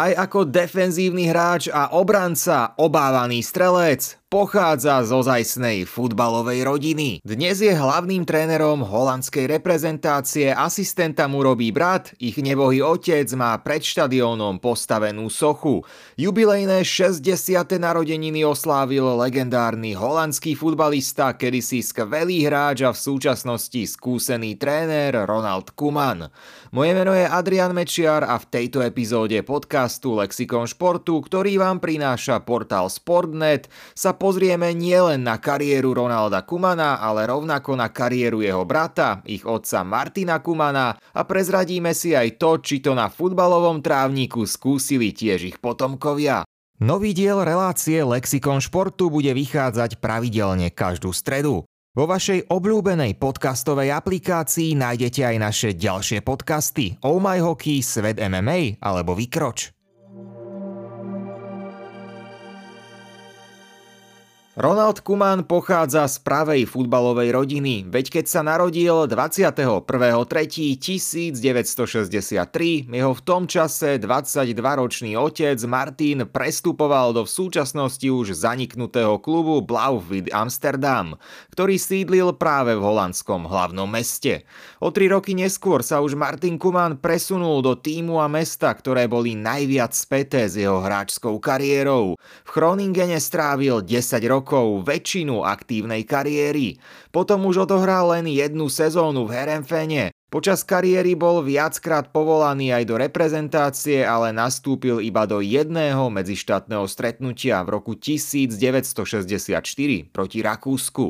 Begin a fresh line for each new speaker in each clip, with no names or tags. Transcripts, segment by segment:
Aj ako defenzívny hráč a obranca, obávaný strelec, pochádza z ozajstnej futbalovej rodiny. Dnes je hlavným trénerom holandskej reprezentácie, asistenta mu robí brat, ich nebohý otec má pred štadiónom postavenú sochu. Jubilejné 60. narodeniny oslávil legendárny holandský futbalista, kedysi skvelý hráč a v súčasnosti skúsený tréner Ronald Kuman. Moje meno je Adrian Mečiar a v tejto epizóde podcastu Lexikon športu, ktorý vám prináša portál Sportnet, sa pozrieme nielen na kariéru Ronalda Kumana, ale rovnako na kariéru jeho brata, ich otca Martina Kumana a prezradíme si aj to, či to na futbalovom trávniku skúsili tiež ich potomkovia. Nový diel relácie Lexikon športu bude vychádzať pravidelne každú stredu. Vo vašej obľúbenej podcastovej aplikácii nájdete aj naše ďalšie podcasty Oh My Hockey, Svet MMA alebo Vykroč. Ronald Kuman pochádza z pravej futbalovej rodiny, veď keď sa narodil 21.3.1963, jeho v tom čase 22-ročný otec Martin prestupoval do v súčasnosti už zaniknutého klubu Blauwid Amsterdam, ktorý sídlil práve v holandskom hlavnom meste. O tri roky neskôr sa už Martin Kuman presunul do týmu a mesta, ktoré boli najviac späté s jeho hráčskou kariérou. V Chroningene strávil 10 rokov rokov väčšinu aktívnej kariéry. Potom už odohral len jednu sezónu v Herenfene. Počas kariéry bol viackrát povolaný aj do reprezentácie, ale nastúpil iba do jedného medzištátneho stretnutia v roku 1964 proti Rakúsku.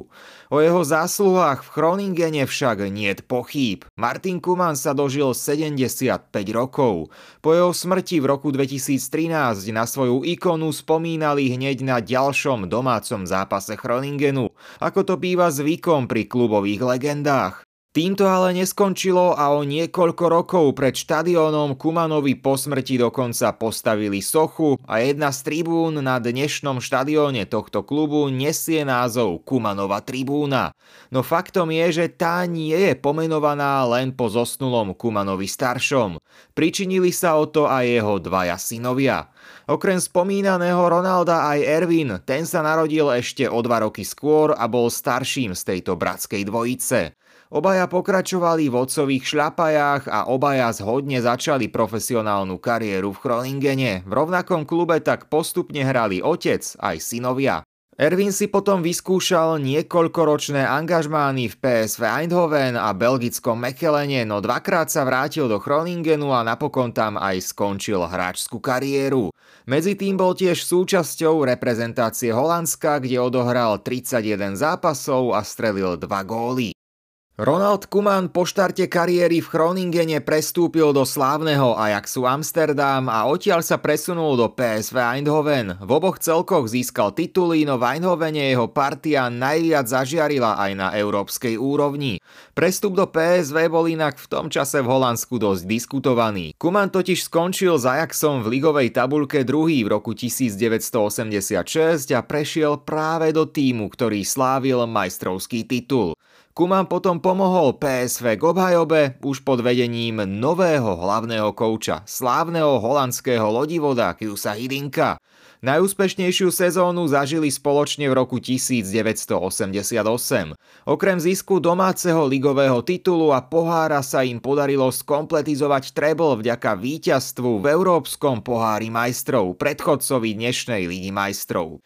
O jeho zásluhách v Chroningene však niet pochýb. Martin Kuman sa dožil 75 rokov. Po jeho smrti v roku 2013 na svoju ikonu spomínali hneď na ďalšom domácom zápase Chroningenu, ako to býva zvykom pri klubových legendách. Týmto ale neskončilo a o niekoľko rokov pred štadiónom Kumanovi po smrti dokonca postavili sochu a jedna z tribún na dnešnom štadióne tohto klubu nesie názov Kumanova tribúna. No faktom je, že tá nie je pomenovaná len po zosnulom Kumanovi staršom. Pričinili sa o to aj jeho dvaja synovia. Okrem spomínaného Ronalda aj Ervin, ten sa narodil ešte o dva roky skôr a bol starším z tejto bratskej dvojice. Obaja pokračovali v otcových šľapajách a obaja zhodne začali profesionálnu kariéru v Chroningene. V rovnakom klube tak postupne hrali otec aj synovia. Erwin si potom vyskúšal niekoľkoročné angažmány v PSV Eindhoven a belgickom Mechelene, no dvakrát sa vrátil do Chroningenu a napokon tam aj skončil hráčskú kariéru. Medzi tým bol tiež súčasťou reprezentácie Holandska, kde odohral 31 zápasov a strelil 2 góly. Ronald Kuman po štarte kariéry v Chroningene prestúpil do slávneho Ajaxu Amsterdam a odtiaľ sa presunul do PSV Eindhoven. V oboch celkoch získal tituly, no v Eindhovene jeho partia najviac zažiarila aj na európskej úrovni. Prestup do PSV bol inak v tom čase v Holandsku dosť diskutovaný. Kuman totiž skončil s Ajaxom v ligovej tabulke druhý v roku 1986 a prešiel práve do týmu, ktorý slávil majstrovský titul. Kuman potom pomohol PSV k obhajobe už pod vedením nového hlavného kouča, slávneho holandského lodivoda Kjusa Hidinka. Najúspešnejšiu sezónu zažili spoločne v roku 1988. Okrem zisku domáceho ligového titulu a pohára sa im podarilo skompletizovať treble vďaka víťazstvu v Európskom pohári majstrov, predchodcovi dnešnej ligy majstrov.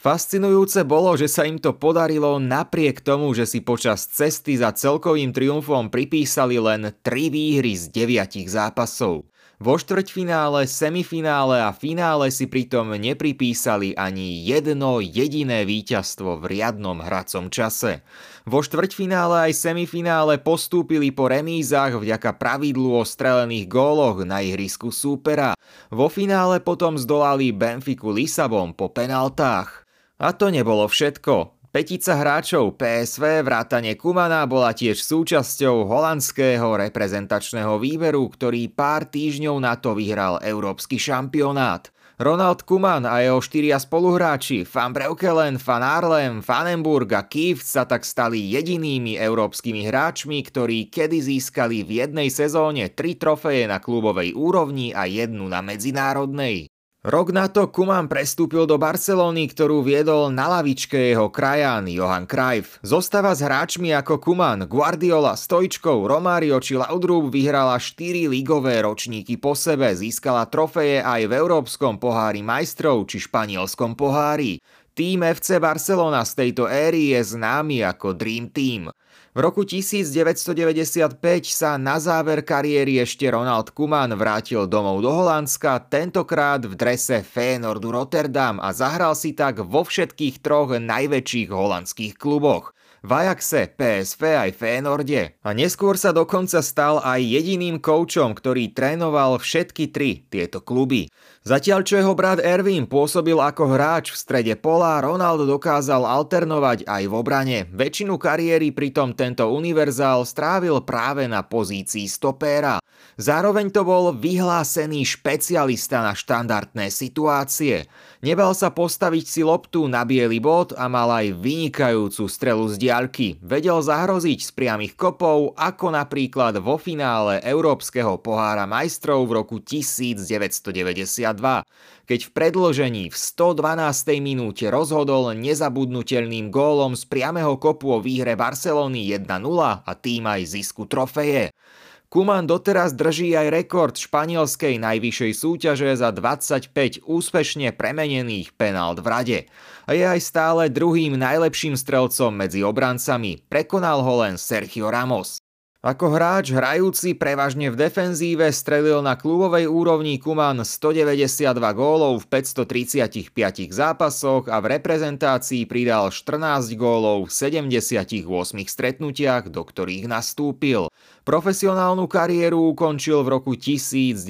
Fascinujúce bolo, že sa im to podarilo napriek tomu, že si počas cesty za celkovým triumfom pripísali len 3 výhry z 9 zápasov. Vo štvrťfinále, semifinále a finále si pritom nepripísali ani jedno jediné víťazstvo v riadnom hracom čase. Vo štvrťfinále aj semifinále postúpili po remízach vďaka pravidlu o strelených góloch na ihrisku súpera. Vo finále potom zdolali Benfiku Lisabon po penaltách. A to nebolo všetko. Petica hráčov PSV vrátane Kumana bola tiež súčasťou holandského reprezentačného výberu, ktorý pár týždňov na to vyhral európsky šampionát. Ronald Kuman a jeho štyria spoluhráči Van Breukelen, Van Arlem, Vanenburg a Kieft sa tak stali jedinými európskymi hráčmi, ktorí kedy získali v jednej sezóne tri trofeje na klubovej úrovni a jednu na medzinárodnej. Rok na to Kuman prestúpil do Barcelóny, ktorú viedol na lavičke jeho krajan Johan Cruyff. Zostava s hráčmi ako Kuman, Guardiola, Stojčkov, Romario či Laudrup vyhrala 4 ligové ročníky po sebe, získala trofeje aj v Európskom pohári majstrov či španielskom pohári. Tým FC Barcelona z tejto éry je známy ako Dream Team. V roku 1995 sa na záver kariéry ešte Ronald Kuman vrátil domov do Holandska, tentokrát v drese Feyenoordu Rotterdam a zahral si tak vo všetkých troch najväčších holandských kluboch. V Ajaxe, PSV aj Feyenoorde. A neskôr sa dokonca stal aj jediným koučom, ktorý trénoval všetky tri tieto kluby. Zatiaľ čo jeho brat Erwin pôsobil ako hráč v strede pola, Ronaldo dokázal alternovať aj v obrane. Väčšinu kariéry pritom tento univerzál strávil práve na pozícii stopéra. Zároveň to bol vyhlásený špecialista na štandardné situácie. Nebal sa postaviť si loptu na biely bod a mal aj vynikajúcu strelu z diaľky. Vedel zahroziť z priamých kopov, ako napríklad vo finále Európskeho pohára majstrov v roku 1992 keď v predložení v 112. minúte rozhodol nezabudnutelným gólom z priamého kopu o výhre Barcelony 1-0 a tým aj zisku trofeje. Kuman doteraz drží aj rekord španielskej najvyššej súťaže za 25 úspešne premenených penált v rade. Je aj stále druhým najlepším strelcom medzi obrancami. Prekonal ho len Sergio Ramos. Ako hráč hrajúci prevažne v defenzíve strelil na klubovej úrovni Kuman 192 gólov v 535 zápasoch a v reprezentácii pridal 14 gólov v 78 stretnutiach, do ktorých nastúpil. Profesionálnu kariéru ukončil v roku 1997.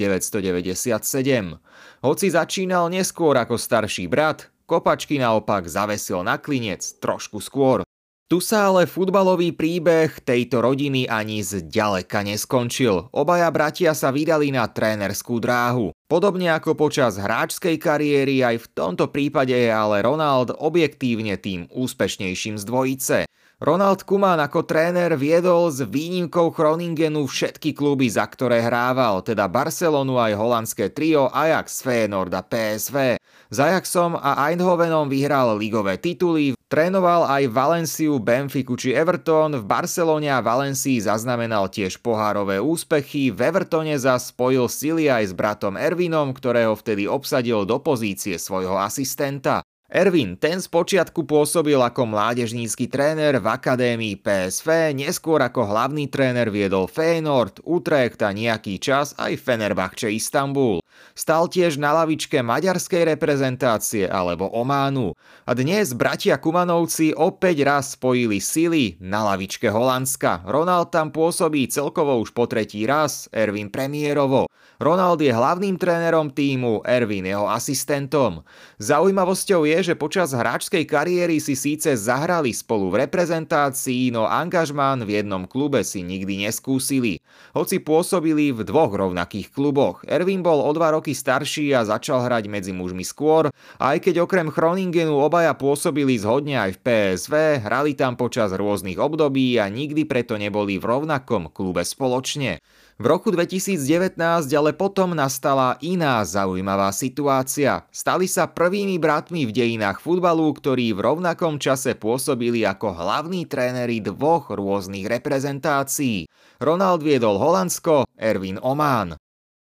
Hoci začínal neskôr ako starší brat, kopačky naopak zavesil na klinec trošku skôr. Tu sa ale futbalový príbeh tejto rodiny ani zďaleka neskončil. Obaja bratia sa vydali na trénerskú dráhu. Podobne ako počas hráčskej kariéry, aj v tomto prípade je ale Ronald objektívne tým úspešnejším z dvojice. Ronald Kuman ako tréner viedol s výnimkou Chroningenu všetky kluby, za ktoré hrával, teda Barcelonu aj holandské trio Ajax, Feyenoord a PSV. S Ajaxom a Eindhovenom vyhral ligové tituly, trénoval aj Valenciu, Benfiku či Everton, v Barcelone a Valencii zaznamenal tiež pohárové úspechy, v Evertone zas spojil sily aj s bratom Ervinom, ktorého vtedy obsadil do pozície svojho asistenta. Ervin, ten počiatku pôsobil ako mládežnícky tréner v akadémii PSV, neskôr ako hlavný tréner viedol Feyenoord, Utrecht a nejaký čas aj Fenerbahce Istanbul. Stal tiež na lavičke maďarskej reprezentácie alebo Ománu. A dnes bratia Kumanovci opäť raz spojili sily na lavičke Holandska. Ronald tam pôsobí celkovo už po tretí raz, Ervin premiérovo. Ronald je hlavným trénerom týmu, Ervin jeho asistentom. Zaujímavosťou je, že počas hráčskej kariéry si síce zahrali spolu v reprezentácii, no angažmán v jednom klube si nikdy neskúsili. Hoci pôsobili v dvoch rovnakých kluboch. Ervin bol o dva roky starší a začal hrať medzi mužmi skôr, aj keď okrem Chroningenu obaja pôsobili zhodne aj v PSV, hrali tam počas rôznych období a nikdy preto neboli v rovnakom klube spoločne. V roku 2019 ale potom nastala iná zaujímavá situácia. Stali sa prvými bratmi v dejinách futbalu, ktorí v rovnakom čase pôsobili ako hlavní tréneri dvoch rôznych reprezentácií. Ronald viedol Holandsko, Erwin Oman.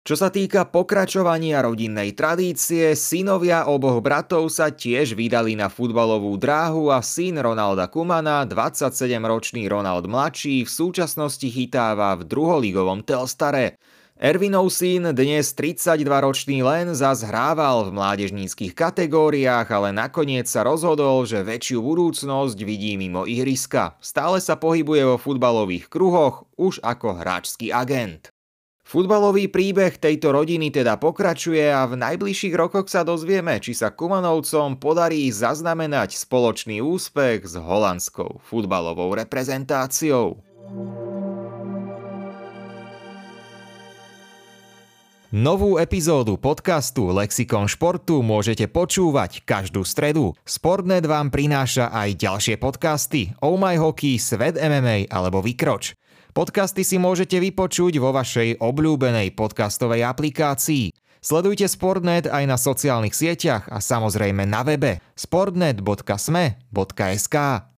Čo sa týka pokračovania rodinnej tradície, synovia oboch bratov sa tiež vydali na futbalovú dráhu a syn Ronalda Kumana, 27-ročný Ronald mladší, v súčasnosti chytáva v druholigovom Telstare. Ervinov syn, dnes 32-ročný len, zas hrával v mládežníckých kategóriách, ale nakoniec sa rozhodol, že väčšiu budúcnosť vidí mimo ihriska. Stále sa pohybuje vo futbalových kruhoch, už ako hráčský agent. Futbalový príbeh tejto rodiny teda pokračuje a v najbližších rokoch sa dozvieme, či sa Kumanovcom podarí zaznamenať spoločný úspech s holandskou futbalovou reprezentáciou. Novú epizódu podcastu Lexikon športu môžete počúvať každú stredu. Sportnet vám prináša aj ďalšie podcasty Oh My Hockey, Svet MMA alebo Vykroč. Podcasty si môžete vypočuť vo vašej obľúbenej podcastovej aplikácii. Sledujte Sportnet aj na sociálnych sieťach a samozrejme na webe sportnet.sme.sk.